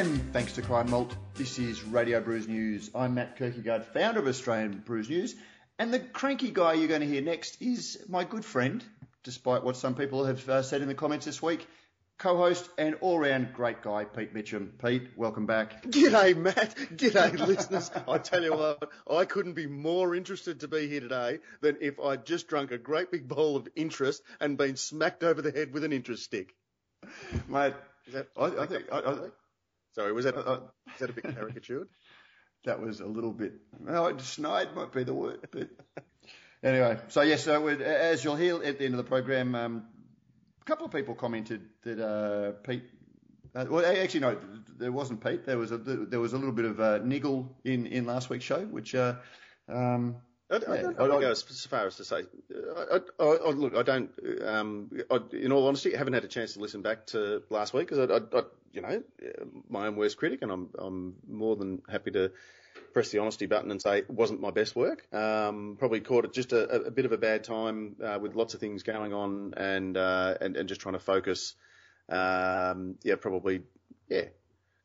And thanks to Cryer Malt, this is Radio Brews News. I'm Matt Kirkegaard, founder of Australian Brews News. And the cranky guy you're going to hear next is my good friend, despite what some people have uh, said in the comments this week, co-host and all-round great guy, Pete Mitcham. Pete, welcome back. G'day, Matt. G'day, listeners. I tell you what, I couldn't be more interested to be here today than if I'd just drunk a great big bowl of interest and been smacked over the head with an interest stick. Mate, is that, I, I think, I, I, sorry, was that, uh, is that a bit caricatured? that was a little bit, well, snide might be the word, but anyway. So yes, so as you'll hear at the end of the program, um, a couple of people commented that uh, Pete. Uh, well, actually, no, there wasn't Pete. There was a there was a little bit of uh, niggle in, in last week's show, which. Uh, um, I, I don't yeah, go as far as to say. I, I, I, look, I don't. Um, in all honesty, I haven't had a chance to listen back to last week because I, you know, my own worst critic, and I'm I'm more than happy to press the honesty button and say it wasn't my best work. Um, probably caught it just a, a, bit of a bad time uh, with lots of things going on and, uh, and and just trying to focus. Um, yeah, probably yeah,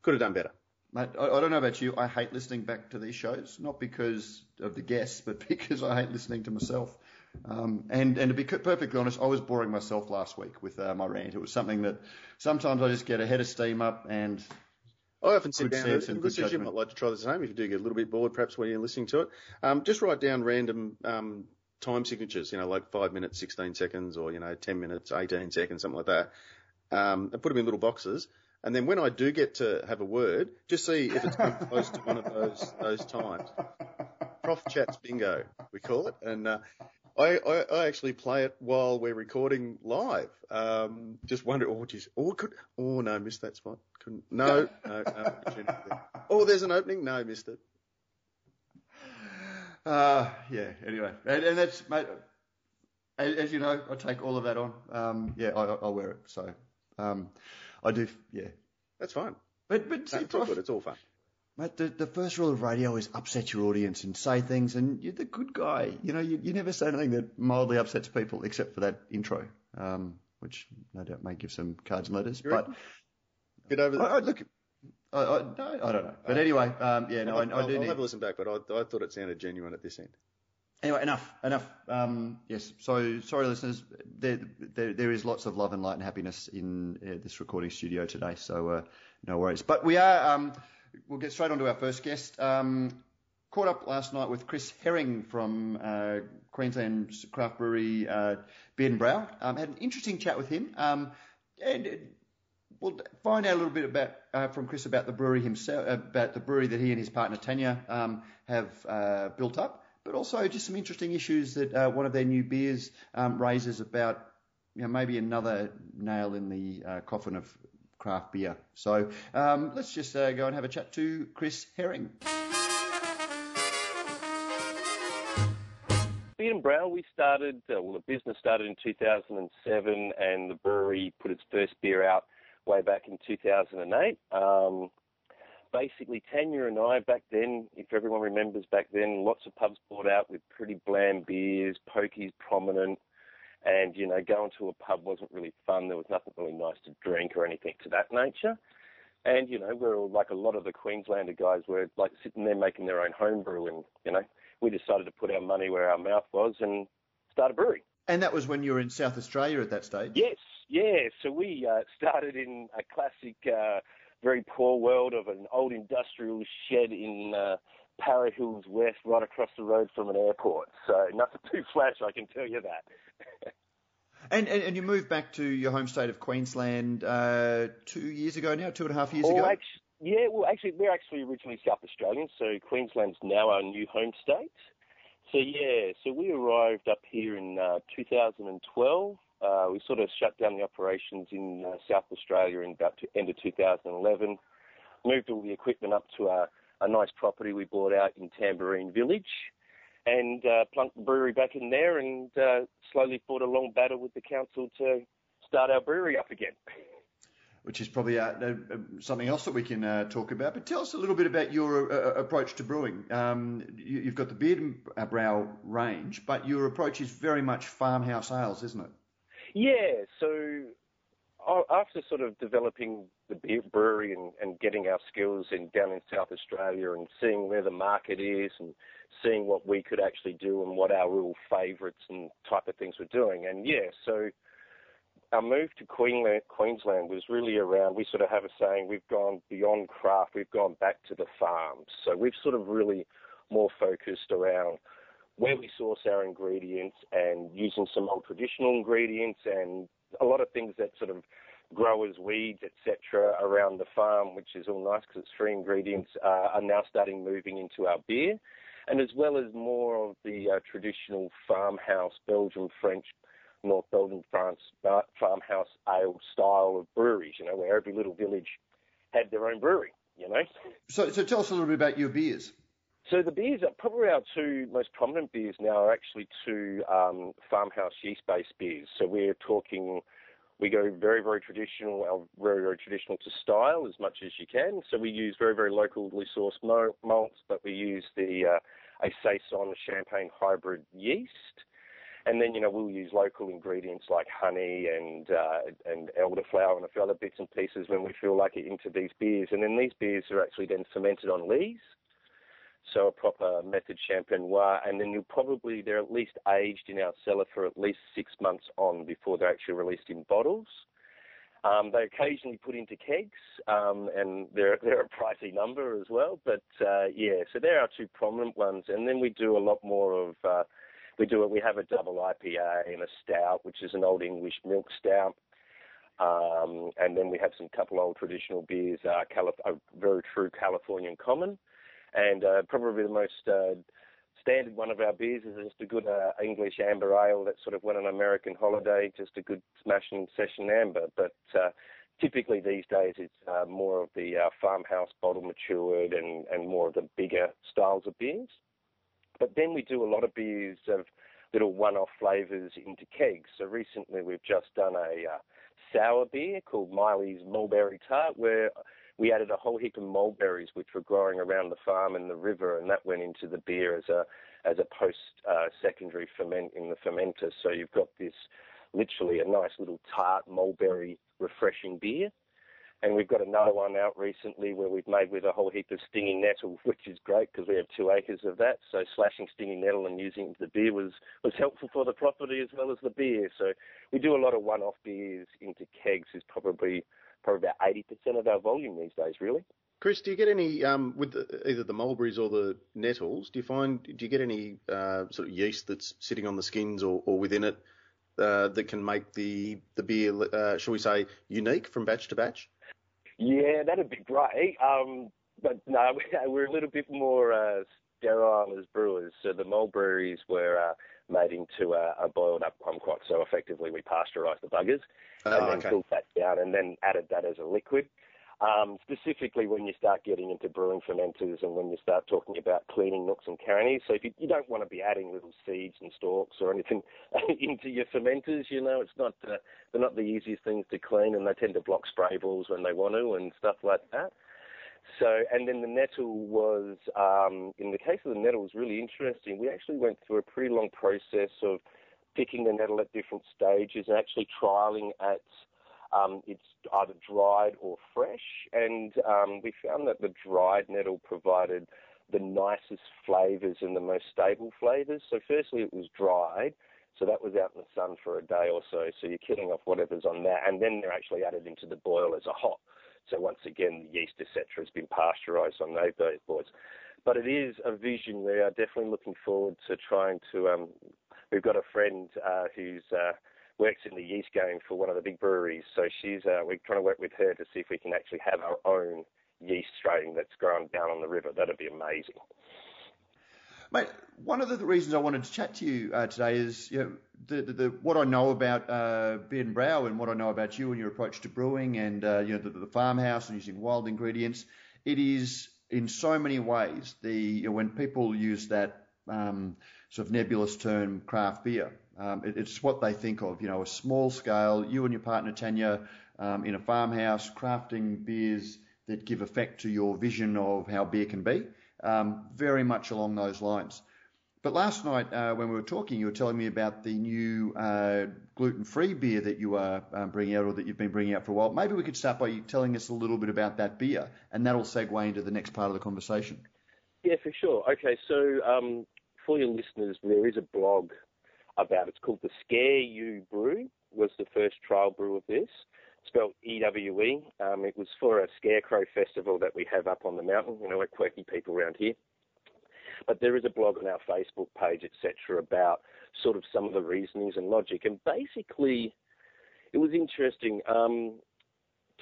could have done better. Mate, I, I, don't know about you. I hate listening back to these shows, not because of the guests, but because I hate listening to myself. Um, and, and to be perfectly honest, I was boring myself last week with uh, my rant. It was something that sometimes I just get a head of steam up and I often sit down and listeners, you might like to try the same if you do get a little bit bored, perhaps when you're listening to it. Um, just write down random um, time signatures, you know, like five minutes, 16 seconds, or you know, 10 minutes, 18 seconds, something like that, um, and put them in little boxes. And then when I do get to have a word, just see if it's come close to one of those those times. Prof chats bingo, we call it, and uh, I, I, I, actually play it while we're recording live. Um, just wonder, oh, geez, oh, could, oh no, missed that spot. Couldn't, no, no, no. oh, there's an opening. No, missed it. Uh, yeah. Anyway, and, and that's mate. As, you know, I take all of that on. Um, yeah, I, I'll wear it. So, um, I do. Yeah, that's fine. But but it's all good. It's all fun. Mate, the, the first rule of radio is upset your audience and say things, and you're the good guy. You know, you, you never say anything that mildly upsets people, except for that intro, um, which no doubt may give some cards and letters. You're but get over. I, I, look, I, I, no, I don't know. But anyway, um, yeah, no, I'll, I, I do. I'll need... have a listen back, but I, I thought it sounded genuine at this end. Anyway, enough, enough. Um, yes, so sorry, listeners. There, there, there is lots of love and light and happiness in uh, this recording studio today, so uh, no worries. But we are. Um, we'll get straight on to our first guest. Um, caught up last night with Chris Herring from uh, Queensland's craft brewery uh, Beard and Brau. Um, had an interesting chat with him, um, and we'll find out a little bit about uh, from Chris about the brewery himself, about the brewery that he and his partner Tanya um, have uh, built up, but also just some interesting issues that uh, one of their new beers um, raises about. You know, maybe another nail in the uh, coffin of craft beer. So um, let's just uh, go and have a chat to Chris Herring. Beard and Brau, we started, uh, well, the business started in 2007 and the brewery put its first beer out way back in 2008. Um, basically, Tanya and I back then, if everyone remembers back then, lots of pubs bought out with pretty bland beers, pokies prominent, and you know going to a pub wasn't really fun. There was nothing really nice to drink or anything to that nature. And you know we're like a lot of the Queenslander guys were like sitting there making their own home brew, and you know we decided to put our money where our mouth was and start a brewery. And that was when you were in South Australia at that stage. Yes, yeah. So we uh, started in a classic, uh, very poor world of an old industrial shed in uh, Para Hills West, right across the road from an airport. So nothing too flash, I can tell you that. and, and, and you moved back to your home state of Queensland uh, two years ago now, two and a half years oh, ago. Actually, yeah, well, actually, we're actually originally South Australian, so Queensland's now our new home state. So yeah, so we arrived up here in uh, 2012. Uh, we sort of shut down the operations in uh, South Australia in about the end of 2011. Moved all the equipment up to a a nice property we bought out in Tamborine Village and uh, plunked the brewery back in there and uh, slowly fought a long battle with the council to start our brewery up again. Which is probably uh, uh something else that we can uh, talk about. But tell us a little bit about your uh, approach to brewing. Um, you, have got the Beard and Brau range, but your approach is very much farmhouse ales, isn't it? Yeah. So after sort of developing the beer brewery and, and getting our skills in down in South Australia and seeing where the market is and seeing what we could actually do and what our real favourites and type of things we're doing. And yeah, so our move to Queensland, was really around, we sort of have a saying, we've gone beyond craft, we've gone back to the farms. So we've sort of really more focused around where we source our ingredients and using some old traditional ingredients and a lot of things that sort of growers, weeds, etc., around the farm, which is all nice because it's free ingredients, uh, are now starting moving into our beer, and as well as more of the uh, traditional farmhouse, Belgian, French, North Belgian, France farmhouse ale style of breweries. You know, where every little village had their own brewery. You know. So, so tell us a little bit about your beers. So the beers, are probably our two most prominent beers now are actually two um, farmhouse yeast-based beers. So we're talking, we go very, very traditional, our very, very traditional to style as much as you can. So we use very, very locally sourced malts, but we use the uh, a saison champagne hybrid yeast. And then, you know, we'll use local ingredients like honey and uh, and elderflower and a few other bits and pieces when we feel like it into these beers. And then these beers are actually then fermented on lees so a proper method champenois, and then you'll probably they're at least aged in our cellar for at least six months on before they're actually released in bottles. Um, they occasionally put into kegs, um, and they're they're a pricey number as well. But uh, yeah, so they're our two prominent ones, and then we do a lot more of. Uh, we do it. We have a double IPA and a stout, which is an old English milk stout. Um, and then we have some couple old traditional beers, uh, Calif- a very true Californian common, and uh, probably the most uh, standard one of our beers is just a good uh, English amber ale that sort of went on American holiday, just a good smashing session amber. But uh, typically these days it's uh, more of the uh, farmhouse bottle matured and, and more of the bigger styles of beers. But then we do a lot of beers of little one-off flavours into kegs. So recently we've just done a uh, sour beer called Miley's Mulberry Tart, where we added a whole heap of mulberries which were growing around the farm and the river, and that went into the beer as a as a post uh, secondary ferment in the fermenter. So you've got this literally a nice little tart mulberry refreshing beer. And we've got another one out recently where we've made with a whole heap of stinging nettle, which is great because we have two acres of that. So slashing stinging nettle and using the beer was, was helpful for the property as well as the beer. So we do a lot of one-off beers into kegs is probably probably about 80% of our volume these days, really. Chris, do you get any um, with the, either the mulberries or the nettles? Do you find do you get any uh, sort of yeast that's sitting on the skins or, or within it uh, that can make the the beer, uh, shall we say, unique from batch to batch? Yeah, that'd be great. Um, but no, we're a little bit more uh, sterile as brewers. So the mulberries were uh, made into a, a boiled up compote. So effectively, we pasteurised the buggers oh, and then okay. cooled that down and then added that as a liquid. Um, specifically when you start getting into brewing fermenters and when you start talking about cleaning nooks and crannies. So if you, you don't want to be adding little seeds and stalks or anything into your fermenters, you know, it's not uh, they're not the easiest things to clean and they tend to block spray balls when they want to and stuff like that. So, and then the nettle was, um, in the case of the nettle, was really interesting. We actually went through a pretty long process of picking the nettle at different stages and actually trialing at um, it's either dried or fresh. And um, we found that the dried nettle provided the nicest flavours and the most stable flavours. So, firstly, it was dried. So that was out in the sun for a day or so. So you're killing off whatever's on that, and then they're actually added into the boil as a hot. So once again, the yeast, etc., has been pasteurised on those boards. But it is a vision. We are definitely looking forward to trying to. Um, we've got a friend uh, who's uh, works in the yeast game for one of the big breweries. So she's uh, we're trying to work with her to see if we can actually have our own yeast strain that's grown down on the river. That'd be amazing. Mate, one of the reasons I wanted to chat to you uh, today is you know, the, the, the, what I know about uh, Ben Brow and what I know about you and your approach to brewing and uh, you know the, the, farmhouse and using wild ingredients. It is in so many ways the you know, when people use that um, sort of nebulous term craft beer, um, it, it's what they think of. You know, a small scale. You and your partner Tanya um, in a farmhouse crafting beers that give effect to your vision of how beer can be. Um, very much along those lines. But last night uh, when we were talking, you were telling me about the new uh, gluten-free beer that you are um, bringing out, or that you've been bringing out for a while. Maybe we could start by you telling us a little bit about that beer, and that'll segue into the next part of the conversation. Yeah, for sure. Okay, so um, for your listeners, there is a blog about. It's called the Scare You Brew. Was the first trial brew of this spelled EWE. Um, it was for a scarecrow festival that we have up on the mountain. You know, we're quirky people around here. But there is a blog on our Facebook page, etc., about sort of some of the reasonings and logic. And basically, it was interesting. Um,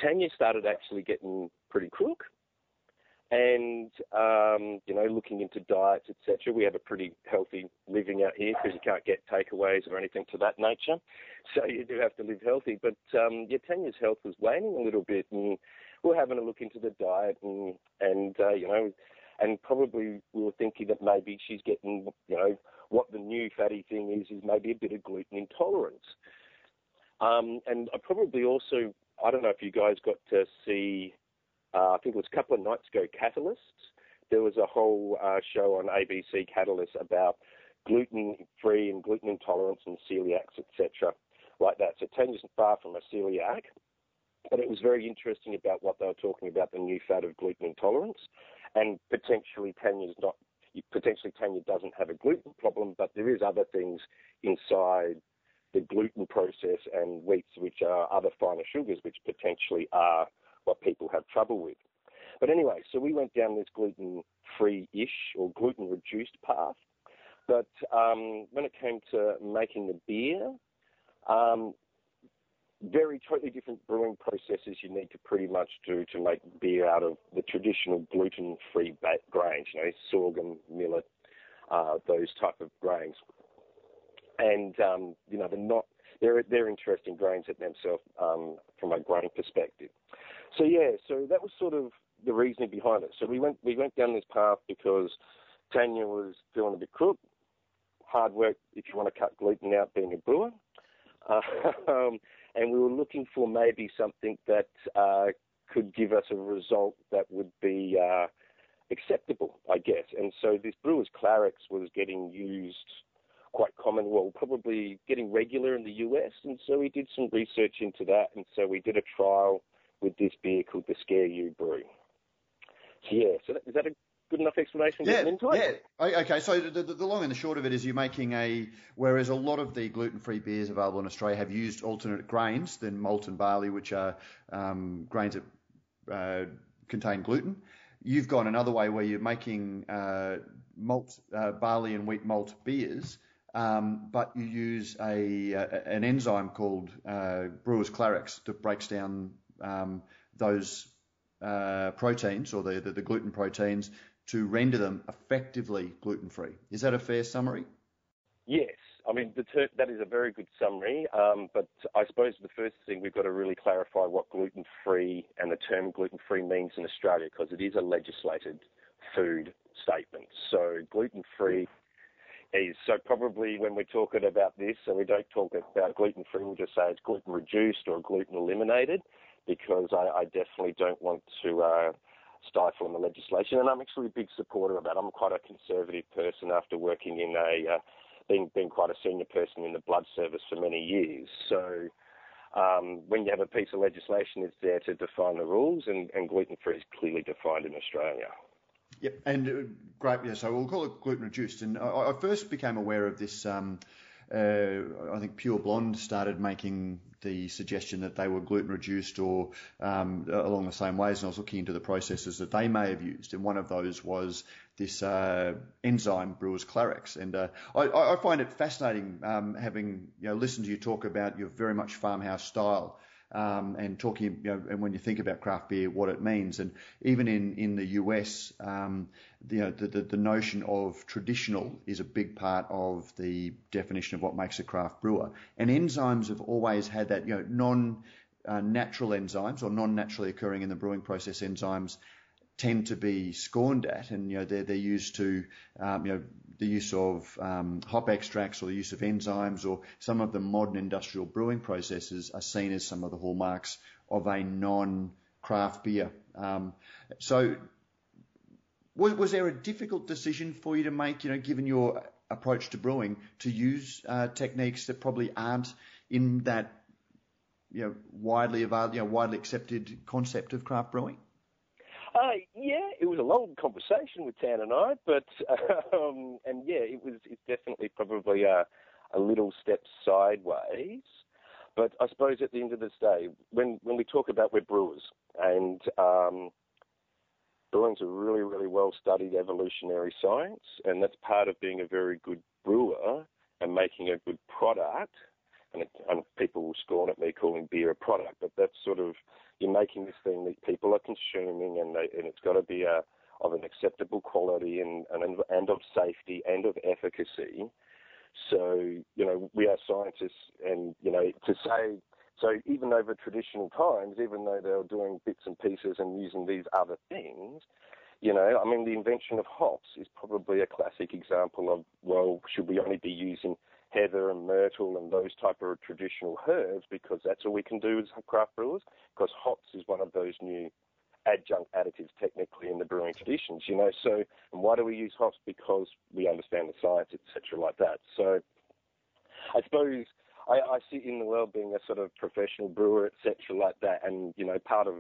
Tanya started actually getting pretty crook and um, you know, looking into diets, etc. We have a pretty healthy living out here because you can't get takeaways or anything to that nature, so you do have to live healthy. But um, yeah, Tanya's health was waning a little bit, and we are having a look into the diet, and and uh, you know, and probably we were thinking that maybe she's getting, you know, what the new fatty thing is is maybe a bit of gluten intolerance. Um, and I probably also, I don't know if you guys got to see uh, I think it was a couple of nights ago, Catalysts. There was a whole uh, show on ABC Catalyst about gluten free and gluten intolerance and celiacs, etc., like that. So Tanya's far from a celiac, but it was very interesting about what they were talking about the new fad of gluten intolerance, and potentially Tanya's not. Potentially Tanya doesn't have a gluten problem, but there is other things inside the gluten process and wheats, which are other finer sugars, which potentially are what people have trouble with. But anyway, so we went down this gluten free ish or gluten reduced path. But um, when it came to making the beer, um, very totally different brewing processes you need to pretty much do to make beer out of the traditional gluten-free grains, you know, sorghum, millet, uh, those type of grains. And um, you know, they're not they're they're interesting grains at themselves um, from a grain perspective. So yeah, so that was sort of the reasoning behind it. So we went we went down this path because Tanya was feeling a bit crook. Hard work if you want to cut gluten out being a brewer. Um, and we were looking for maybe something that uh, could give us a result that would be uh, acceptable, I guess. And so this brewer's Clarex was getting used quite common, well, probably getting regular in the US. And so we did some research into that. And so we did a trial with this beer called the Scare You Brew. So yeah, so that, is that a good enough explanation yeah, into it? Yeah. Okay, so the, the, the, long and the short of it is you're making a, whereas a lot of the gluten-free beers available in Australia have used alternate grains than malt and barley, which are um, grains that uh, contain gluten. You've gone another way where you're making uh, malt, uh, barley and wheat malt beers, um, but you use a, a an enzyme called uh, Brewer's Clarex that breaks down um, those uh, proteins or the, the, the gluten proteins to render them effectively gluten free. Is that a fair summary? Yes. I mean, ter- that is a very good summary, um, but I suppose the first thing we've got to really clarify what gluten free and the term gluten free means in Australia because it is a legislated food statement. So, gluten free is so probably when we're talking about this, so we don't talk about gluten free, we'll just say it's gluten reduced or gluten eliminated because I, I definitely don't want to uh, stifle the legislation. And I'm actually a big supporter of that. I'm quite a conservative person after working in a, uh, being, being quite a senior person in the blood service for many years. So um, when you have a piece of legislation, it's there to define the rules, and, and gluten free is clearly defined in Australia. Yep, and uh, great. Yeah, so we'll call it gluten reduced. And I, I first became aware of this. Um, uh, I think Pure Blonde started making the suggestion that they were gluten reduced or um, along the same ways. And I was looking into the processes that they may have used, and one of those was this uh, enzyme Brewer's Clarex. And uh, I, I, find it fascinating um, having you know listened to you talk about your very much farmhouse style um, and talking, you know, and when you think about craft beer, what it means, and even in in the US, um, you know, the, the, the notion of traditional is a big part of the definition of what makes a craft brewer, and enzymes have always had that, you know, non uh, natural enzymes or non-naturally occurring in the brewing process enzymes tend to be scorned at, and you know they're they're used to um, you know the use of um, hop extracts or the use of enzymes or some of the modern industrial brewing processes are seen as some of the hallmarks of a non-craft beer. Um, so was, was there a difficult decision for you to make, you know, given your approach to brewing to use uh, techniques that probably aren't in that you know widely available, you know, widely accepted concept of craft brewing? Uh, yeah, it was a long conversation with Tan and I, but um, and yeah, it was it's definitely probably a, a little step sideways. But I suppose at the end of the day, when when we talk about we're brewers and um, brewing's a really really well studied evolutionary science, and that's part of being a very good brewer and making a good product and, it, and people will scorn at me calling beer a product, but that's sort of you're making this thing that people are consuming, and they, and it's got to be a of an acceptable quality and, and and of safety and of efficacy. So you know we are scientists, and you know to say so even over traditional times, even though they were doing bits and pieces and using these other things, you know, I mean, the invention of hops is probably a classic example of, well, should we only be using heather and myrtle and those type of traditional herbs because that's all we can do as craft brewers. Because hops is one of those new adjunct additives technically in the brewing traditions, you know. So, and why do we use hops? Because we understand the science, etc., like that. So, I suppose I, I see in the world being a sort of professional brewer, etc., like that, and you know, part of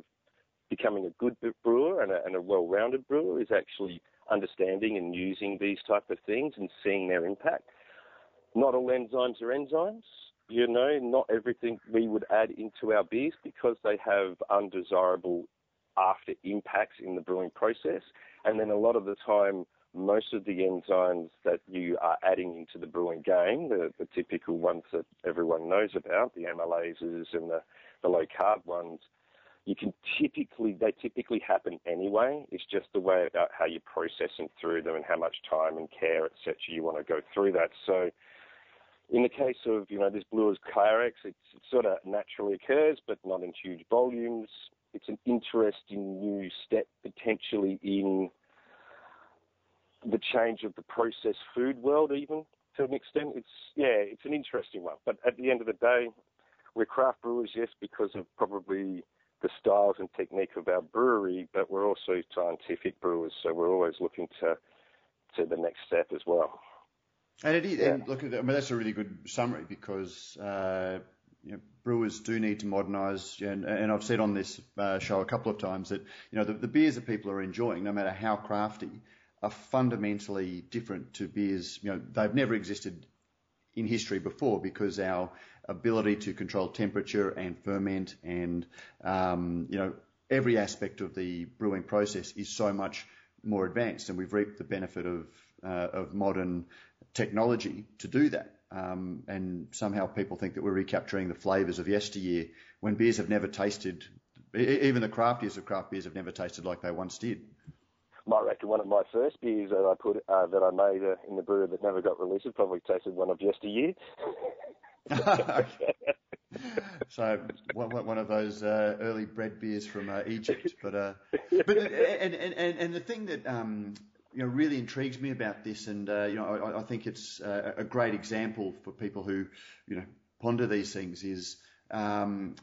becoming a good brewer and a, and a well-rounded brewer is actually understanding and using these type of things and seeing their impact not all enzymes are enzymes. You know, not everything we would add into our beers because they have undesirable after impacts in the brewing process. And then a lot of the time, most of the enzymes that you are adding into the brewing game, the, the typical ones that everyone knows about, the amylases and the, the low carb ones, you can typically they typically happen anyway. It's just the way about how you're processing through them and how much time and care, etc. You want to go through that. So in the case of, you know, this Brewers Clarex, it sort of naturally occurs, but not in huge volumes. It's an interesting new step potentially in the change of the processed food world, even to an extent. It's yeah, it's an interesting one. But at the end of the day, we're craft brewers, yes, because of probably the styles and technique of our brewery, but we're also scientific brewers, so we're always looking to to the next step as well. And it is, yeah. and look, I mean, that's a really good summary because uh, you know, brewers do need to modernise, and, and, I've said on this uh, show a couple of times that you know the, the, beers that people are enjoying, no matter how crafty, are fundamentally different to beers. You know, they've never existed in history before because our ability to control temperature and ferment and um, you know every aspect of the brewing process is so much more advanced, and we've reaped the benefit of uh, of modern technology to do that. Um, and somehow people think that we're recapturing the flavours of yesteryear when beers have never tasted, even the craftiest of craft beers have never tasted like they once did. I reckon one of my first beers that I put uh, that I made uh, in the brewer that never got released probably tasted one of yesteryear. so one, one of those uh, early bread beers from uh, Egypt, but uh, but and, and and the thing that um, you know, really intrigues me about this, and uh, you know, I, I think it's a, a, great example for people who, you know, ponder these things. Is um,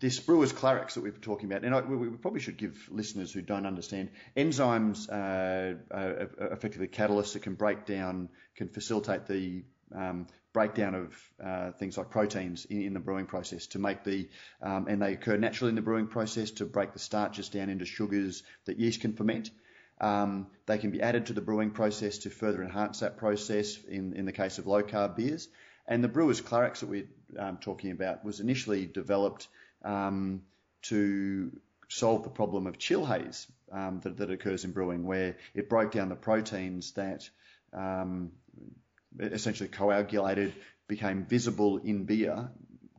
this Brewers Clarex that we were talking about, and I, we, we, probably should give listeners who don't understand enzymes, uh, are effectively catalysts that can break down, can facilitate the um, breakdown of uh, things like proteins in, in, the brewing process to make the, um, and they occur naturally in the brewing process to break the starches down into sugars that yeast can ferment. Um, they can be added to the brewing process to further enhance that process in, in the case of low carb beers. And the brewer's Clarex that we're um, talking about was initially developed um, to solve the problem of chill haze um, that, that, occurs in brewing, where it broke down the proteins that um, essentially coagulated, became visible in beer,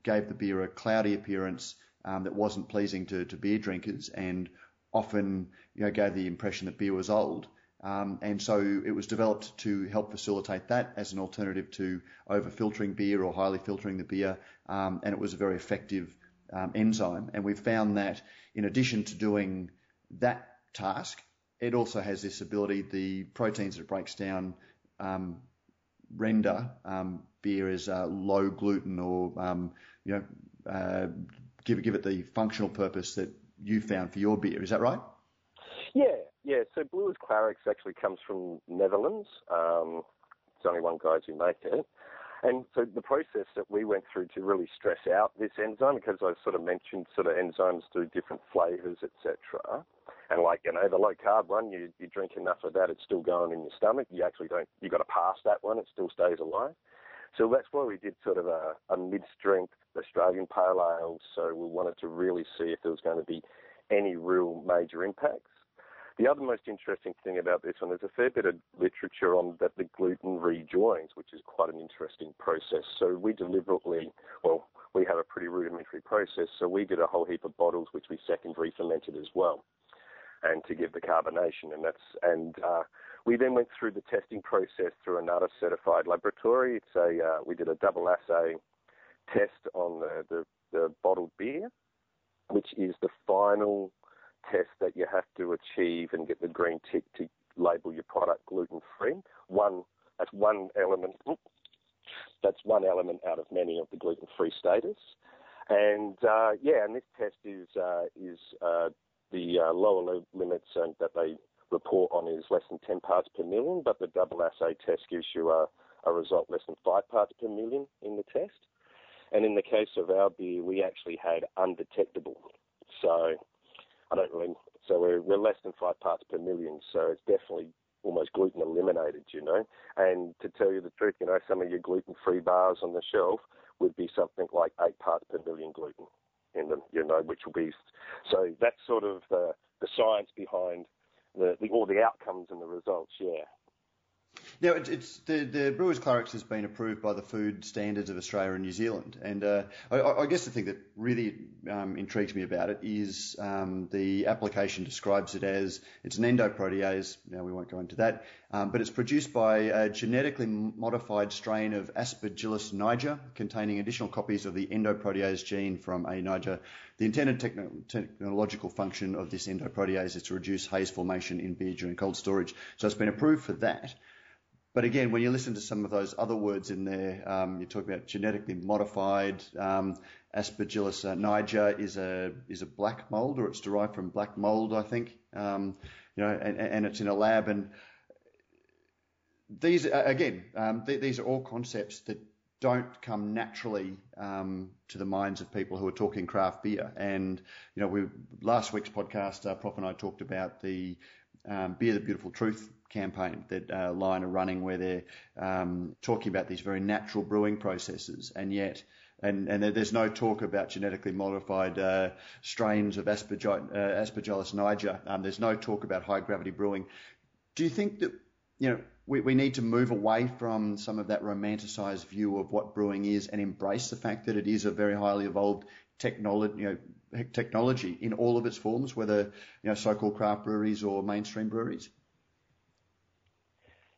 gave the beer a cloudy appearance um, that wasn't pleasing to, to beer drinkers, and often you know, gave the impression that beer was old. Um, and so it was developed to help facilitate that as an alternative to over filtering beer or highly filtering the beer. Um, and it was a very effective um, enzyme. And we've found that in addition to doing that task, it also has this ability, the proteins that it breaks down um, render um, beer as uh, low gluten or, um, you know, uh, give, give it the functional purpose that you found for your beer. Is that right? Yeah, yeah. So Brewers Clarex actually comes from Netherlands. Um, There's only one guys who make it. And so the process that we went through to really stress out this enzyme, because I sort of mentioned sort of enzymes do different flavors, etc. And like you know, the low carb one, you you drink enough of that, it's still going in your stomach. You actually don't, you got to pass that one, it still stays alive. So that's why we did sort of a, a mid-strength Australian pale ale. So we wanted to really see if there was going to be any real major impacts. The other most interesting thing about this one, there's a fair bit of literature on that the gluten rejoins, which is quite an interesting process. So we deliberately, well, we have a pretty rudimentary process, so we did a whole heap of bottles which we secondary fermented as well, and to give the carbonation, and that's and uh, we then went through the testing process through another certified laboratory. It's a uh, we did a double assay test on the, the, the bottled beer, which is the final test that you have to achieve and get the green tick to label your product gluten free. One that's one element. That's one element out of many of the gluten free status. And uh, yeah, and this test is uh, is uh, the uh, lower limits that they report on is less than 10 parts per million, but the double assay test gives you a, a result less than 5 parts per million in the test. And in the case of our beer, we actually had undetectable. So I don't really. So we're, we're less than five parts per million. So it's definitely almost gluten eliminated, you know. And to tell you the truth, you know, some of your gluten-free bars on the shelf would be something like eight parts per million gluten in them, you know, which will be. So that's sort of the the science behind the, the all the outcomes and the results. Yeah. Now, it, it's the, the Brewers Clarex has been approved by the food standards of Australia and New Zealand, and uh, I, I, guess the thing that really um, intrigues me about it is um, the application describes it as it's an endoprotease. Now we won't go into that, um, but it's produced by a genetically modified strain of Aspergillus niger, containing additional copies of the endoprotease gene from A. niger. The intended techno- technological function of this endoprotease is to reduce haze formation in beer during cold storage. So it's been approved for that. But again, when you listen to some of those other words in there, um, you talk about genetically modified. Um, Aspergillus uh, niger is a is a black mold, or it's derived from black mold, I think. Um, you know, and, and it's in a lab. And these again, um, th- these are all concepts that don't come naturally um, to the minds of people who are talking craft beer. And you know, we last week's podcast, uh, Prof and I talked about the um, Beer the Beautiful Truth campaign that uh, Lion are running, where they're um, talking about these very natural brewing processes, and yet. And, and there's no talk about genetically modified uh, strains of Asperg- uh, Aspergillus niger. Um, there's no talk about high gravity brewing. Do you think that you know we, we need to move away from some of that romanticized view of what brewing is and embrace the fact that it is a very highly evolved technology, you know, technology in all of its forms, whether you know so-called craft breweries or mainstream breweries?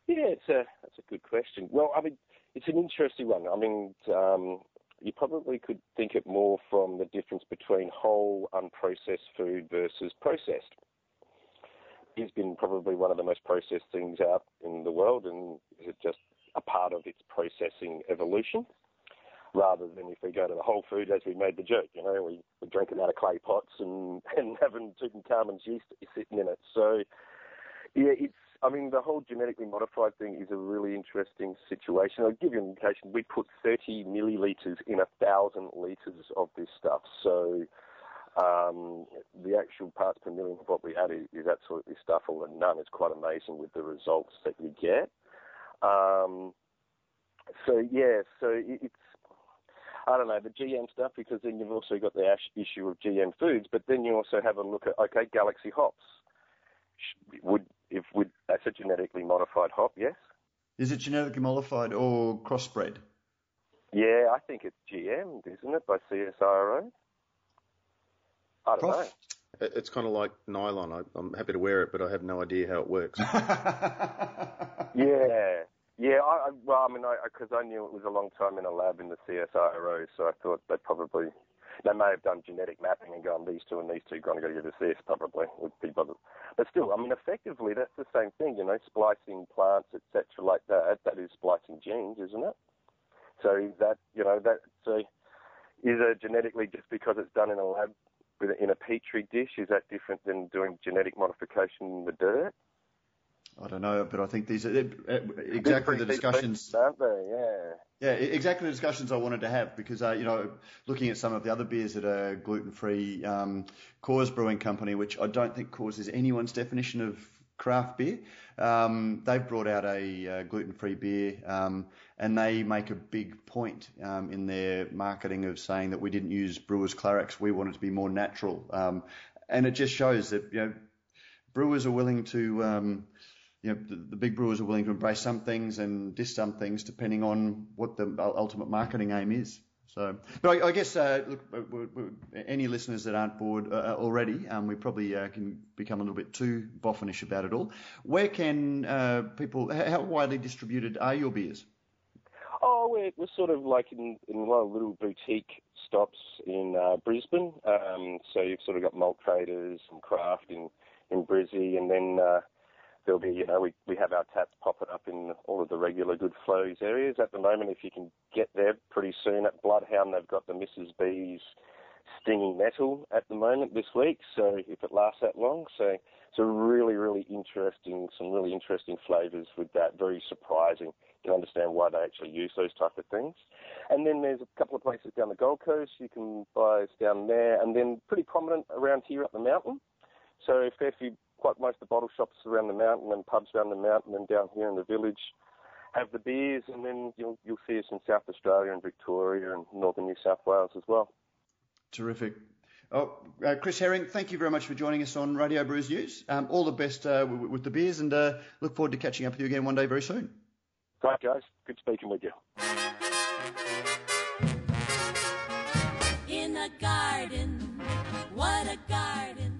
Yeah, it's a that's a good question. Well, I mean, it's an interesting one. I mean, um, you probably could think it more from the difference between whole unprocessed food versus processed. It's been probably one of the most processed things out in the world, and is it just a part of its processing evolution? Rather than if we go to the whole food, as we made the joke, you know, we, we're drinking out of clay pots and, and having Tutankhamun's yeast sitting in it. So, yeah, it's I mean, the whole genetically modified thing is a really interesting situation. I'll give you an indication. We put 30 millilitres in a thousand litres of this stuff. So um, the actual parts per million of what we add is, is absolutely stuffle and none. It's quite amazing with the results that you get. Um, so yeah, so it's I don't know the GM stuff because then you've also got the issue of GM foods, but then you also have a look at okay, Galaxy hops. Would if would that's a genetically modified hop, yes. Is it genetically modified or crossbred? Yeah, I think it's GM, isn't it, by CSIRO? I don't Prof? know. It's kind of like nylon. I, am happy to wear it, but I have no idea how it works. yeah, yeah. I, well, I mean, because I, I, knew it was a long time in a lab in the CSIRO, so I thought they probably they may have done genetic mapping and gone these two and these two going to go to this probably would be but still I mean effectively that's the same thing you know splicing plants etc like that that is splicing genes isn't it so that you know that so is it genetically just because it's done in a lab with in a petri dish is that different than doing genetic modification in the dirt I don't know, but I think these are exactly the discussions, aren't they? Yeah. Yeah, exactly the discussions I wanted to have because, uh, you know, looking at some of the other beers that are gluten free, um, Coors Brewing Company, which I don't think Coors is anyone's definition of craft beer, um, they've brought out a uh, gluten free beer um, and they make a big point um, in their marketing of saying that we didn't use Brewers Clarex, we wanted to be more natural. Um, and it just shows that, you know, brewers are willing to, um, you know, the, the, big brewers are willing to embrace some things and diss some things depending on what the ultimate marketing aim is. So, but I, I guess uh, look, any listeners that aren't bored uh, already, um, we probably uh, can become a little bit too boffinish about it all. Where can uh, people? How widely distributed are your beers? Oh, we're, we're sort of like in, in a lot of little boutique stops in uh, Brisbane. Um, so you've sort of got malt traders and craft in in Brizzy, and then uh, there'll be, you know, we, we have our taps popping up in all of the regular good flows areas. At the moment, if you can get there pretty soon at Bloodhound, they've got the Mrs. B's Stinging Nettle at the moment this week, so if it lasts that long. So it's a really, really interesting, some really interesting flavours with that, very surprising. You can understand why they actually use those type of things. And then there's a couple of places down the Gold Coast you can buy down there, and then pretty prominent around here up the mountain. So a fair few quite most of the bottle shops around the mountain and pubs around the mountain and down here in the village have the beers, and then you'll you'll see us in South Australia and Victoria and northern New South Wales as well. Terrific. Oh, uh, Chris Herring, thank you very much for joining us on Radio Brews News. Um, all the best uh, with, with, the beers, and uh, look forward to catching up with you again one day very soon. Great, guys. Good speaking with you. In a garden, what a garden.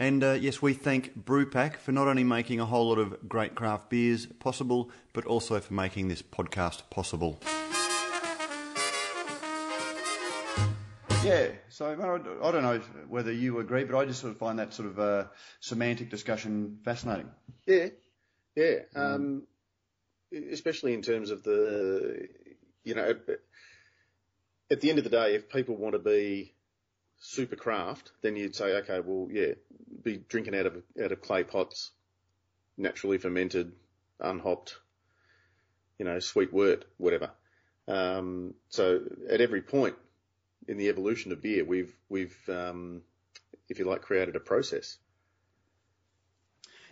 And uh, yes, we thank Brewpack for not only making a whole lot of great craft beers possible, but also for making this podcast possible. Yeah, so I don't know whether you agree, but I just sort of find that sort of uh, semantic discussion fascinating. Yeah, yeah, um, especially in terms of the, you know, at the end of the day, if people want to be super craft, then you'd say, okay, well, yeah, be drinking out of out of clay pots, naturally fermented, unhopped, you know, sweet wort, whatever. Um, so at every point in the evolution of beer, we've we've um, if you like created a process.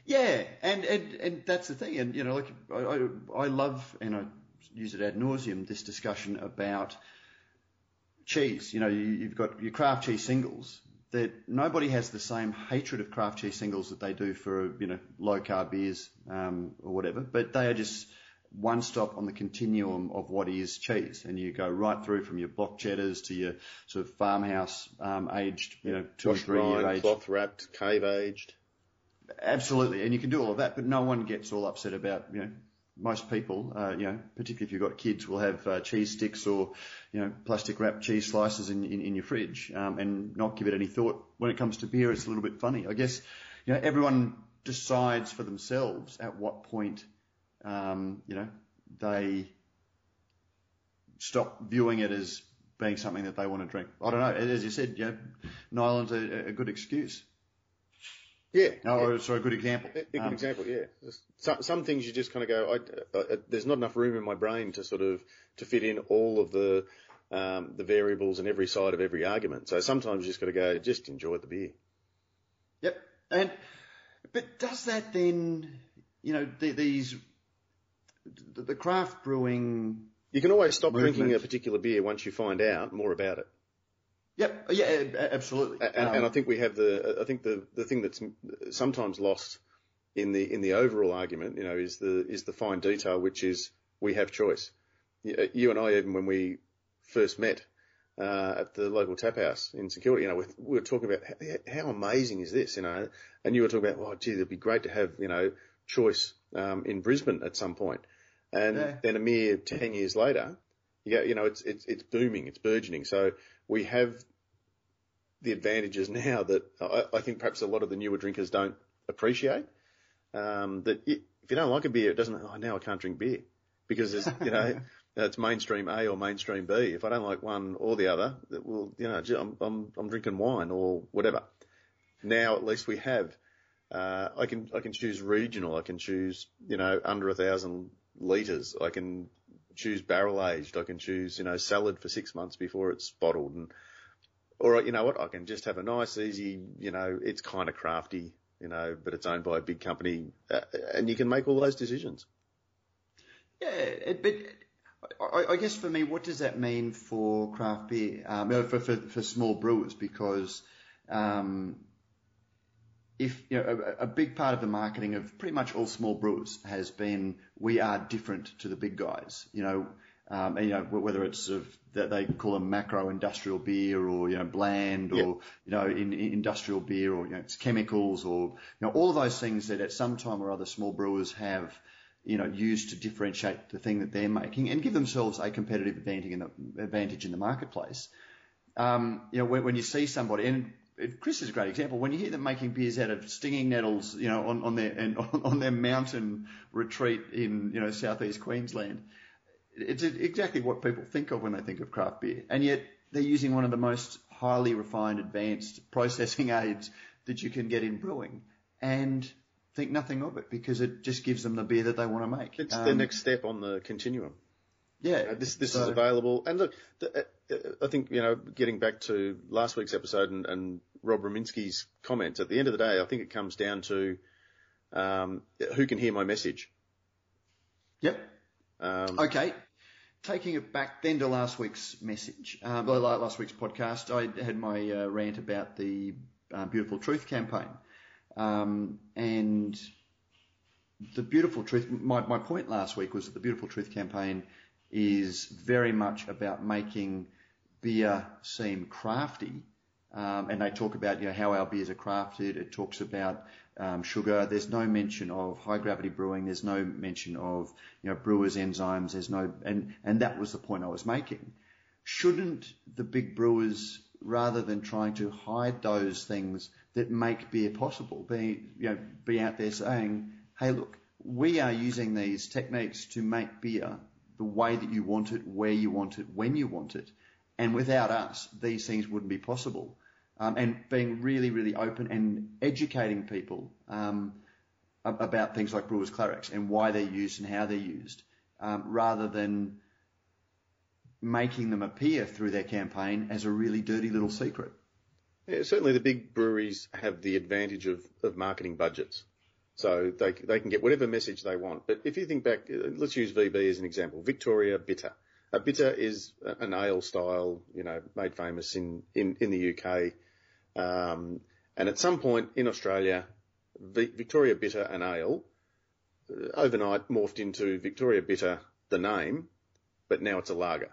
Yeah, and, and and that's the thing, and you know, like I, I, I love and I use it ad nauseum this discussion about cheese. You know, you, have got your craft cheese singles, that nobody has the same hatred of craft cheese singles that they do for you know low carb beers um, or whatever, but they are just one stop on the continuum of what is cheese, and you go right through from your block cheddars to your sort of farmhouse um, aged, you know, two or three rind, year aged, cloth wrapped, cave aged. Absolutely, and you can do all of that, but no one gets all upset about you know most people, uh, you know, particularly if you've got kids, will have uh, cheese sticks or, you know, plastic wrapped cheese slices in, in, in your fridge um, and not give it any thought. When it comes to beer, it's a little bit funny. I guess, you know, everyone decides for themselves at what point, um, you know, they stop viewing it as being something that they want to drink. I don't know. As you said, you know, nylon's a, a good excuse. Yeah. Oh, yeah. sorry, a good example. A, a good um, example, yeah. Some, some things you just kind of go, I, I, there's not enough room in my brain to sort of, to fit in all of the, um, the variables and every side of every argument. So sometimes you just got to go, just enjoy the beer. Yep. And, but does that then, you know, the, these, the, the craft brewing. You can always stop movement. drinking a particular beer once you find out more about it. Yep. Yeah. Absolutely. And, um, and I think we have the. I think the the thing that's sometimes lost in the in the overall argument, you know, is the is the fine detail, which is we have choice. You and I, even when we first met uh, at the local tap house in Security, you know, we, we were talking about how, how, amazing is this, you know, and you were talking about, oh, gee, it'd be great to have, you know, choice um, in Brisbane at some point. And yeah. then a mere ten years later, Yeah, you know, it's it's it's booming, it's burgeoning. So we have the advantages now that I, I think perhaps a lot of the newer drinkers don't appreciate. Um, that if you don't like a beer, it doesn't. Oh, now I can't drink beer because it's you know it's mainstream A or mainstream B. If I don't like one or the other, well, you know, I'm I'm I'm drinking wine or whatever. Now at least we have. Uh, I can I can choose regional. I can choose you know under a thousand liters. I can choose barrel aged. I can choose, you know, salad for six months before it's bottled. And, or, you know what, I can just have a nice, easy, you know, it's kind of crafty, you know, but it's owned by a big company. Uh, and you can make all those decisions. Yeah, but I, I, guess for me, what does that mean for craft beer, um, for, for, for small brewers? Because, um, if you know, a, a, big part of the marketing of pretty much all small brewers has been we are different to the big guys. You know, um, and, you know whether it's sort of that they call them macro industrial beer or you know bland or you know in, in industrial beer or you know it's chemicals or you know all of those things that at some time or other small brewers have you know used to differentiate the thing that they're making and give themselves a competitive advantage in the advantage in the marketplace. Um, you know when, when you see somebody and Chris is a great example. When you hear them making beers out of stinging nettles, you know, on, on their and on, on their mountain retreat in you know southeast Queensland, it's exactly what people think of when they think of craft beer. And yet they're using one of the most highly refined, advanced processing aids that you can get in brewing, and think nothing of it because it just gives them the beer that they want to make. It's um, the next step on the continuum. Yeah, know, this this so, is available. And look, the, uh, I think you know, getting back to last week's episode and, and Rob Rominsky's comments. At the end of the day, I think it comes down to um, who can hear my message. Yep. Um, okay. Taking it back then to last week's message, uh, last week's podcast, I had my uh, rant about the uh, Beautiful Truth campaign. Um, and the Beautiful Truth, my, my point last week was that the Beautiful Truth campaign is very much about making beer seem crafty um, and they talk about you know how our beers are crafted. It talks about um, sugar. There's no mention of high gravity brewing. There's no mention of you know brewers enzymes. There's no and and that was the point I was making. Shouldn't the big brewers, rather than trying to hide those things that make beer possible, be you know be out there saying, hey look, we are using these techniques to make beer the way that you want it, where you want it, when you want it. And without us, these things wouldn't be possible. Um, and being really, really open and educating people um, about things like Brewers Clarex and why they're used and how they're used, um, rather than making them appear through their campaign as a really dirty little secret. Yeah, certainly the big breweries have the advantage of, of marketing budgets. So they, they can get whatever message they want. But if you think back, uh, let's use VB as an example. Victoria Bitter. A bitter is an ale style, you know, made famous in, in, in the UK. Um, and at some point in Australia, Victoria Bitter and Ale uh, overnight morphed into Victoria Bitter, the name, but now it's a lager.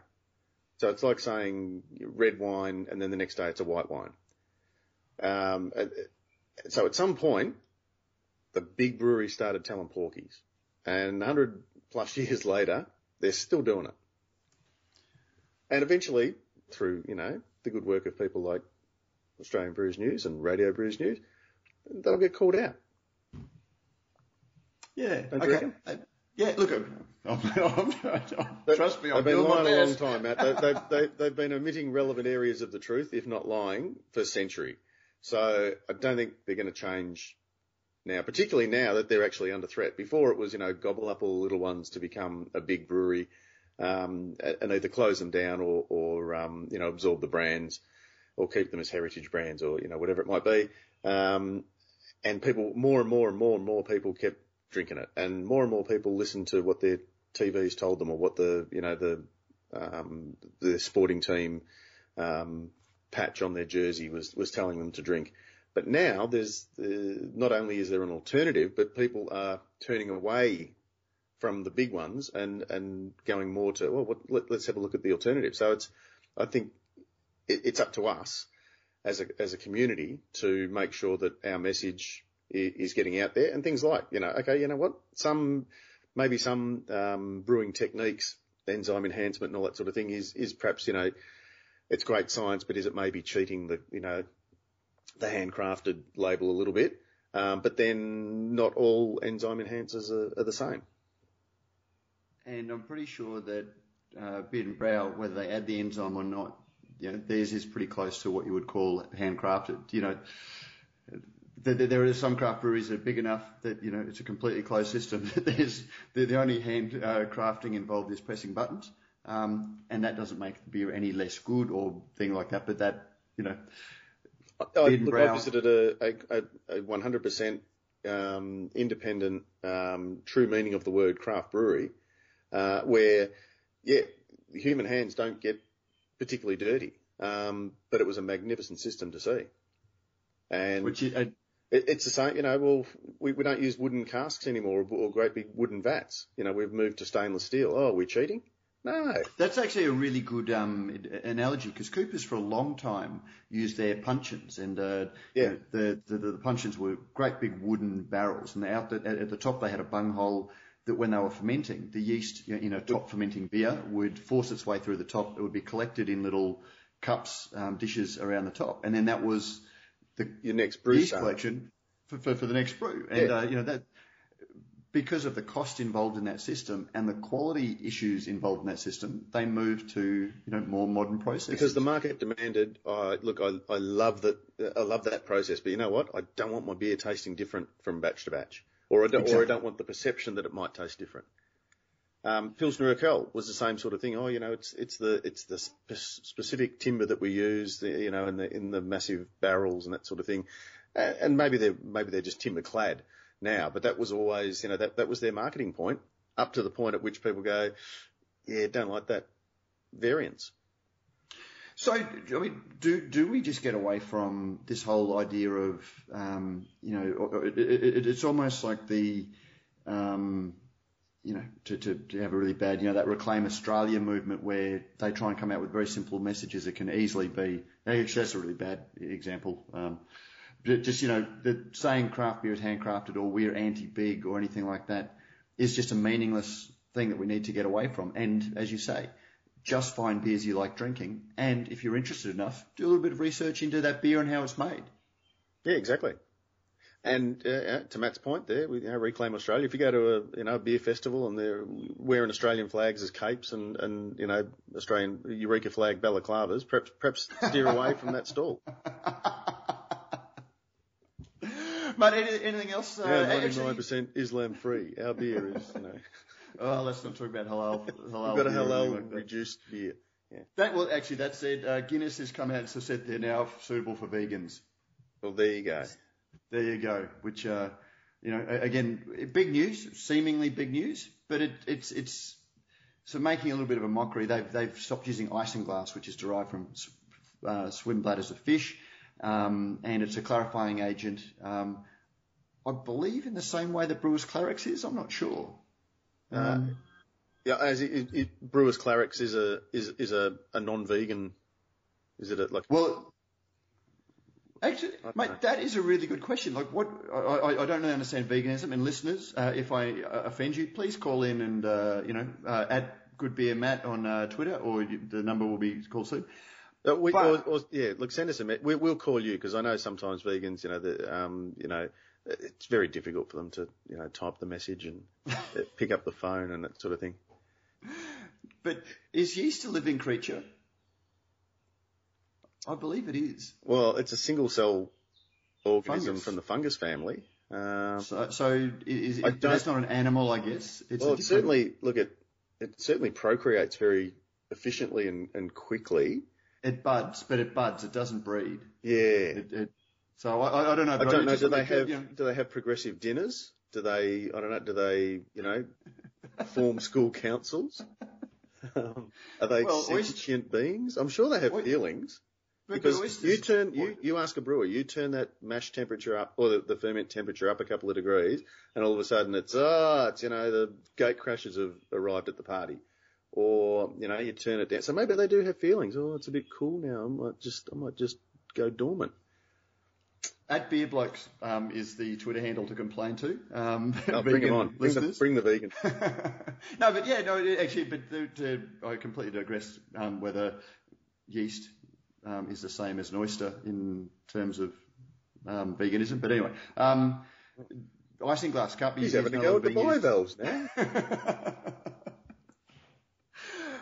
So it's like saying red wine and then the next day it's a white wine. Um, so at some point, the big breweries started telling porkies. And 100 plus years later, they're still doing it. And eventually, through, you know, the good work of people like Australian Brews News and Radio Brews News, they'll get called out. Yeah. okay. Uh, yeah, look, I'm, I'm, I'm, trust me, I've been lying a long time, Matt. They, they've, they, they've been omitting relevant areas of the truth, if not lying, for a century. So I don't think they're going to change now, particularly now that they're actually under threat. Before it was, you know, gobble up all the little ones to become a big brewery um, and either close them down or, or um, you know, absorb the brands or keep them as heritage brands or, you know, whatever it might be. Um, and people, more and more and more and more people kept drinking it and more and more people listened to what their TVs told them or what the, you know, the, um, the sporting team, um, patch on their jersey was, was telling them to drink. But now there's, uh, not only is there an alternative, but people are turning away from the big ones and, and going more to, well, what, let, us have a look at the alternative. So it's, I think it, it's up to us as a, as a community to make sure that our message is, getting out there and things like, you know, okay, you know what, some, maybe some, um, brewing techniques enzyme enhancement and all that sort of thing is is perhaps you know it's great science, but is it maybe cheating the you know the handcrafted label a little bit? Um, but then not all enzyme enhancers are, are, the same. And I'm pretty sure that uh, Beard and Brau, whether they add the enzyme or not, you know, theirs is pretty close to what you would call handcrafted. You know, there are some craft breweries that are big enough that you know it's a completely closed system. There's the only hand uh, crafting involved is pressing buttons, um, and that doesn't make the beer any less good or thing like that. But that you know, I, look, I visited a, a, a 100% um, independent, um, true meaning of the word craft brewery, uh, where yeah, human hands don't get particularly dirty, um, but it was a magnificent system to see. And Which is, uh, it, it's the same, you know, well, we, we don't use wooden casks anymore or, or great big wooden vats. You know, we've moved to stainless steel. Oh, are we cheating? No. That's actually a really good um, analogy because Coopers for a long time used their puncheons and uh, yeah. the, the, the, puncheons were great big wooden barrels and out the, at the top they had a bunghole that when they were fermenting, the yeast in a top fermenting beer would force its way through the top. It would be collected in little cups, um, dishes around the top, and then that was the your next brew yeast collection for, for, for, the next brew. And yeah. uh, you know that because of the cost involved in that system and the quality issues involved in that system, they moved to you know more modern processes. Because the market demanded. Uh, look, I, I love that. I love that process, but you know what? I don't want my beer tasting different from batch to batch, or I don't, exactly. or I don't want the perception that it might taste different. Um, Pilsner Urquell was the same sort of thing. Oh, you know, it's it's the it's the spe- specific timber that we use, the, you know, in the in the massive barrels and that sort of thing. And maybe they're maybe they're just timber clad now, but that was always, you know, that that was their marketing point up to the point at which people go, yeah, don't like that variance. So, I mean, do do we just get away from this whole idea of, um, you know, it, it, it's almost like the, um, you know, to, to, to have a really bad, you know, that Reclaim Australia movement where they try and come out with very simple messages that can easily be, actually that's a really bad example. Um, just, you know, the saying craft beer is handcrafted or we're anti-big or anything like that is just a meaningless thing that we need to get away from. And as you say, just find beers you like drinking. And if you're interested enough, do a little bit of research into that beer and how it's made. Yeah, exactly. And uh, to Matt's point there, we you know, reclaim Australia. If you go to a you know a beer festival and they're wearing Australian flags as capes and and you know Australian Eureka flag balaclavas, perhaps perhaps steer away from that stall. But anything else? Uh, yeah, ninety-nine percent Islam free. Our beer is, you know. oh, let's not talk about halal. halal We've got a halal like reduced beer. Yeah. That well, actually, that said, uh, Guinness has come out and said they're now suitable for vegans. Well, there you go. There you go. Which, uh, you know, again, big news, seemingly big news, but it, it's it's so making a little bit of a mockery. They've they've stopped using isinglass, which is derived from uh, swim bladders of fish um, and it's a clarifying agent. Um, I believe in the same way that Brewers Clarex is. I'm not sure. Uh, um, yeah, as it, it, Brewers Clarex is a is is a, a non-vegan. Is it a, like? Well, actually, mate, know. that is a really good question. Like, what I, I, I don't really understand veganism. And listeners, uh, if I uh, offend you, please call in and uh, you know uh, at Good Beer Matt on uh, Twitter, or the number will be called soon. Uh, we, but, or, or, yeah, look, send us a message. We, will call you because I know sometimes vegans, you know, the, um, you know, it's very difficult for them to, you know, type the message and pick up the phone and that sort of thing. But is yeast a living creature? I believe it is. Well, it's a single cell organism fungus. from the fungus family. Um, so, so is, is that's not an animal, I guess. It's well, it certainly look at it certainly procreates very efficiently and, and quickly. It buds, but it buds. It doesn't breed. Yeah. It, it, so I, I don't know. I don't know. Do they have you know, do they have progressive dinners? Do they I don't know. Do they you know form school councils? Um, are they well, sentient oyster, beings? I'm sure they have feelings. Because oysters, you turn you you ask a brewer, you turn that mash temperature up or the, the, ferment temperature up a couple of degrees, and all of a sudden it's ah, oh, it's you know the gate crashers have arrived at the party or you know you turn it down. So maybe they do have feelings. Oh, it's a bit cool now. I might just I might just go dormant. At Beer Blokes um, is the Twitter handle to complain to. Um, oh, bring them on. Bring the, bring the, vegan. no, but yeah, no, actually, but to, to, I completely digress. Um, whether yeast um, is the same as an oyster in terms of um, veganism, but anyway, um, Isinglass can't be. He's having a go at the bivalves now.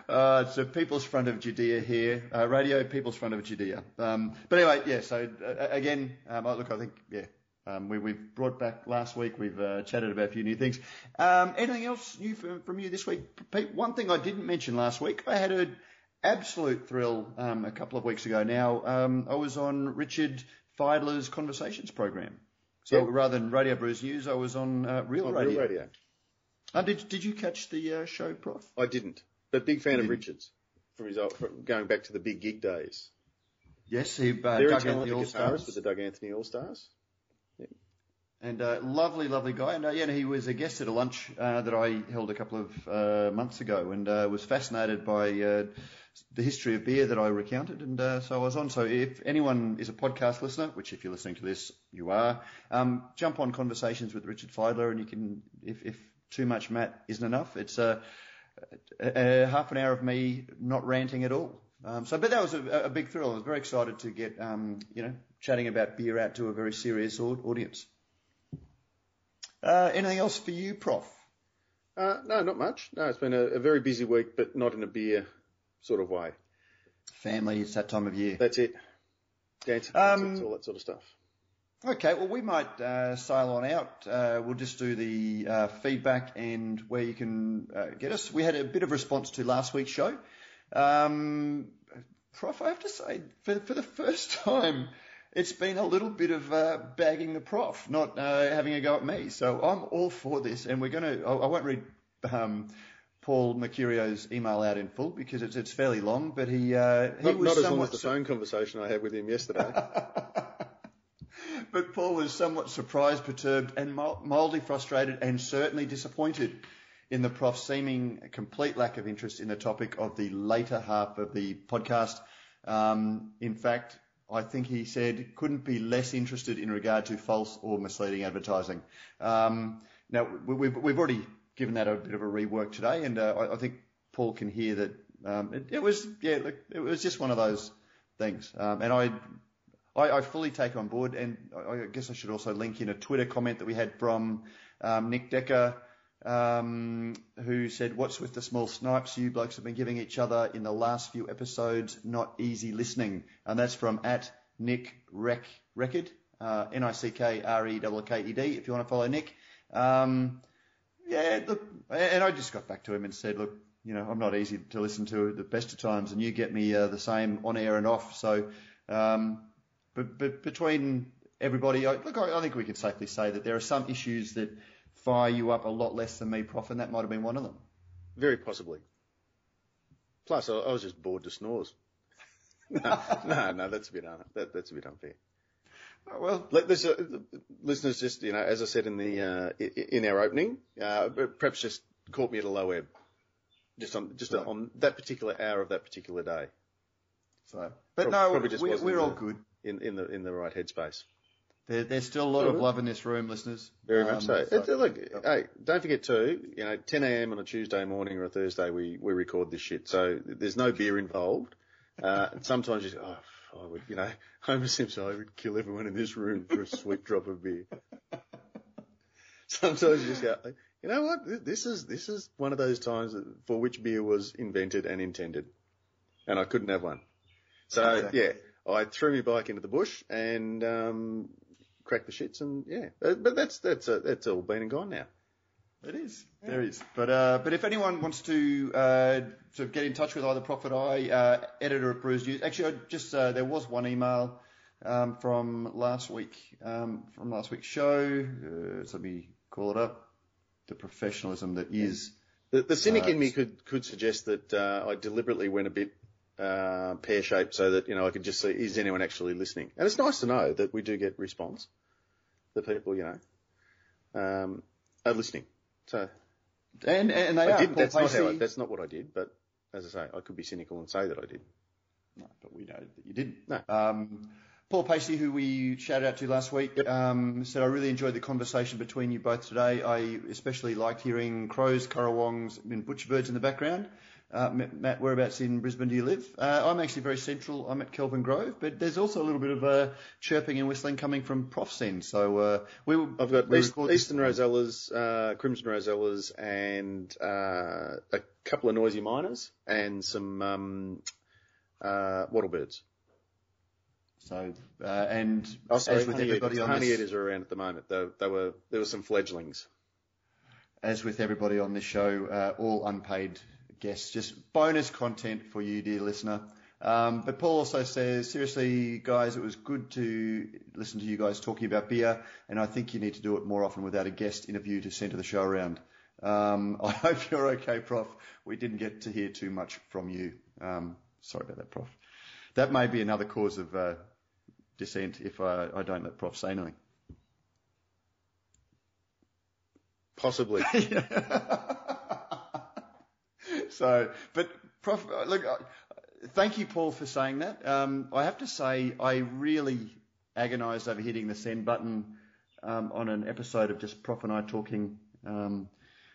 Uh, it's a People's Front of Judea here, uh, radio People's Front of Judea. Um, but anyway, yeah. So uh, again, um, look, I think yeah, um, we, have brought back last week. We've uh, chatted about a few new things. Um, anything else new from, from, you this week, Pete? One thing I didn't mention last week, I had an absolute thrill um, a couple of weeks ago. Now um, I was on Richard Fidler's Conversations program. So rather than Radio Brews News, I was on uh, Real on Radio. Real Radio. Uh, did Did you catch the uh, show, Prof? I didn't. But big fan of Richards from his from going back to the big gig days. Yes, he uh, Very Doug talented guitarist with the Doug Anthony All Stars. Yeah. And uh, lovely, lovely guy. And uh, yeah, he was a guest at a lunch uh, that I held a couple of uh, months ago, and uh, was fascinated by uh, the history of beer that I recounted. And uh, so I was on. So if anyone is a podcast listener, which if you're listening to this, you are, um, jump on conversations with Richard Fidler, and you can, if, if too much Matt isn't enough, it's uh, a, a half an hour of me not ranting at all. Um, so, but that was a, a, big thrill. I was very excited to get, um, you know, chatting about beer out to a very serious audience. Uh, anything else for you, Prof? Uh, no, not much. No, it's been a, a, very busy week, but not in a beer sort of way. Family, it's that time of year. That's it. Dancing, um, all that sort of stuff. Okay, well, we might uh, sail on out. Uh, we'll just do the uh, feedback and where you can uh, get us. We had a bit of response to last week's show. Um, Prof, I have to say, for, for the first time, it's been a little bit of uh, bagging the prof, not uh, having a go at me. So I'm all for this, and we're going to. I, I won't read um, Paul Mercurio's email out in full because it's, it's fairly long, but he he not, was not as long as the phone conversation I had with him yesterday. but Paul was somewhat surprised, perturbed, and mildly frustrated, and certainly disappointed in the prof's seeming complete lack of interest in the topic of the later half of the podcast. Um, in fact, I think he said couldn't be less interested in regard to false or misleading advertising. Um, now we've, we've already given that a bit of a rework today, and uh, I, think Paul can hear that um, it, it, was yeah, look, it was just one of those things, um, and I I, I fully take on board, and I guess I should also link in a Twitter comment that we had from um, Nick Decker, um, who said, "What's with the small snipes you blokes have been giving each other in the last few episodes? Not easy listening." And that's from at Nick Rec Record, uh, N I C K R E K K E D. If you want to follow Nick, um, yeah, look, and I just got back to him and said, "Look, you know, I'm not easy to listen to at the best of times, and you get me uh, the same on air and off, so." Um, but, but between everybody, I, look, I, I think we can safely say that there are some issues that fire you up a lot less than me, Prof, and that might have been one of them. Very possibly. Plus, I, I was just bored to snores. no, no, no, that's a bit un, that, that's a bit unfair. Oh, well, Let this, uh, listeners, just you know, as I said in the uh, in our opening, uh, perhaps just caught me at a low ebb, just on just right. on that particular hour of that particular day. So, but Pro- no, we're, we're all good in, in the in the right headspace. There, there's still a lot of love in this room, listeners. Very much um, so. so look, yep. hey, don't forget too. You know, 10 a.m. on a Tuesday morning or a Thursday, we we record this shit. So there's no beer involved. Uh, sometimes you say, oh, I would, you know, Homer Simpson, I would kill everyone in this room for a sweet drop of beer. Sometimes you just go, you know what? This is this is one of those times for which beer was invented and intended, and I couldn't have one. So exactly. yeah, I threw my bike into the bush and um, cracked the shits, and yeah, uh, but that's that's uh, that's all been and gone now. It is. Yeah. There is. But uh, but if anyone wants to uh, sort of get in touch with either Prophet I, uh, editor at Brews News, actually, I just uh, there was one email um, from last week um, from last week's show. Uh, so let me call it up. The professionalism that is. The, the cynic in me could could suggest that I deliberately went a bit uh, pear shaped so that, you know, I could just see, is anyone actually listening? And it's nice to know that we do get response. That people, you know, um, are listening. So. And, and they I are. Did, that's not how I, that's not what I did, but as I say, I could be cynical and say that I did. No, but we know that you didn't. No. Um, Paul Pacey, who we shouted out to last week, um, said, I really enjoyed the conversation between you both today. I especially liked hearing crows, currawongs, and butcherbirds in the background. Uh, Matt, whereabouts in Brisbane do you live? Uh, I'm actually very central. I'm at Kelvin Grove, but there's also a little bit of uh, chirping and whistling coming from Prof's end. So uh, we I've got we East, Eastern Rosellas, uh, Crimson Rosellas, and uh, a couple of noisy miners and some um, wattlebirds. So and oh, sorry, as with everybody eaters, on honey this, eaters are around at the moment. They, they were there were some fledglings. As with everybody on this show, all unpaid guess just bonus content for you, dear listener. Um, but Paul also says, seriously, guys, it was good to listen to you guys talking about beer, and I think you need to do it more often without a guest interview to centre the show around. Um, I hope you're okay, Prof. We didn't get to hear too much from you. Um, sorry about that, Prof. That may be another cause of uh, dissent if I, I don't let Prof say anything. Possibly. so, but Prof, look, uh, thank you, Paul, for saying that. Um, I have to say, I really agonised over hitting the send button um, on an episode of just Prof and I talking um,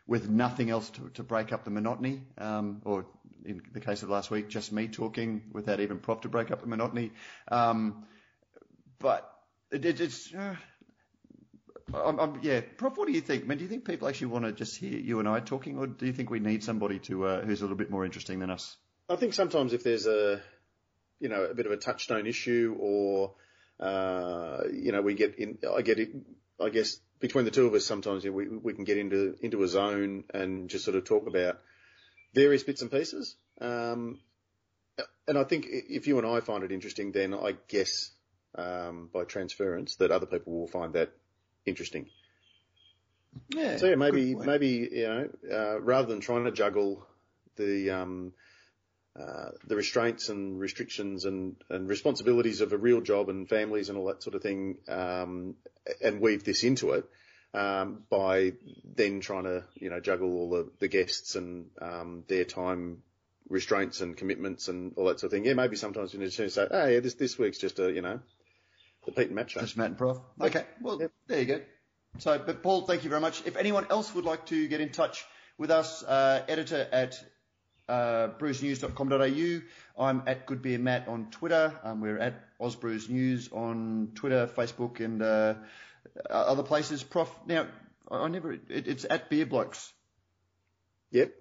with nothing else to, to, break up the monotony, um, or in the case of last week, just me talking without even Prof to break up the monotony. Um, but it, it, it's. Uh, I'm, I'm, yeah, Prof, what do you think? I mean, do you think people actually want to just hear you and I talking, or do you think we need somebody to uh, who's a little bit more interesting than us? I think sometimes if there's a, you know, a bit of a touchstone issue, or uh, you know, we get in, I get it, I guess between the two of us, sometimes you know, we we can get into into a zone and just sort of talk about various bits and pieces. Um, and I think if you and I find it interesting, then I guess um, by transference that other people will find that interesting. Yeah. So yeah, maybe maybe you know uh, rather than trying to juggle the um, uh, the restraints and restrictions and, and responsibilities of a real job and families and all that sort of thing, um, and weave this into it um, by then trying to you know juggle all the, the guests and um, their time restraints and commitments and all that sort of thing. Yeah, maybe sometimes you need to say, oh yeah, this this week's just a you know the Pete and Matt show. Just Matt and Prof. Okay, well yep. there you go. So, but Paul, thank you very much. If anyone else would like to get in touch with us, uh, editor at uh, brewsnews.com.au. I'm at Goodbeer Matt on Twitter. Um, we're at AusBrews News on Twitter, Facebook, and uh, other places. Prof. Now, I, I never. It, it's at Beer Blokes. Yep.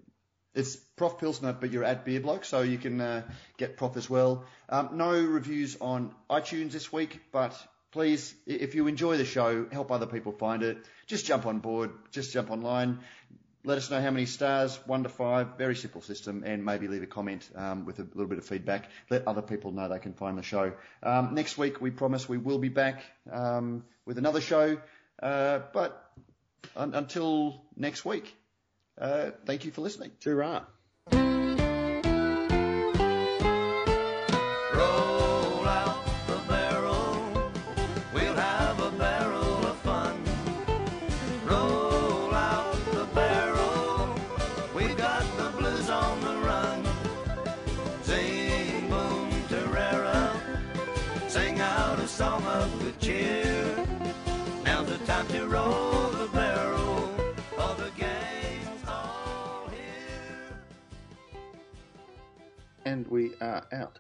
It's Prof Pilsner, but you're at Beer Bloke, so you can uh, get Prof as well. Um, no reviews on iTunes this week, but please, if you enjoy the show, help other people find it. Just jump on board, just jump online. Let us know how many stars, one to five, very simple system, and maybe leave a comment um, with a little bit of feedback. Let other people know they can find the show. Um, next week, we promise we will be back um, with another show, uh, but un- until next week. Uh, thank you for listening. Hoorah. Are out.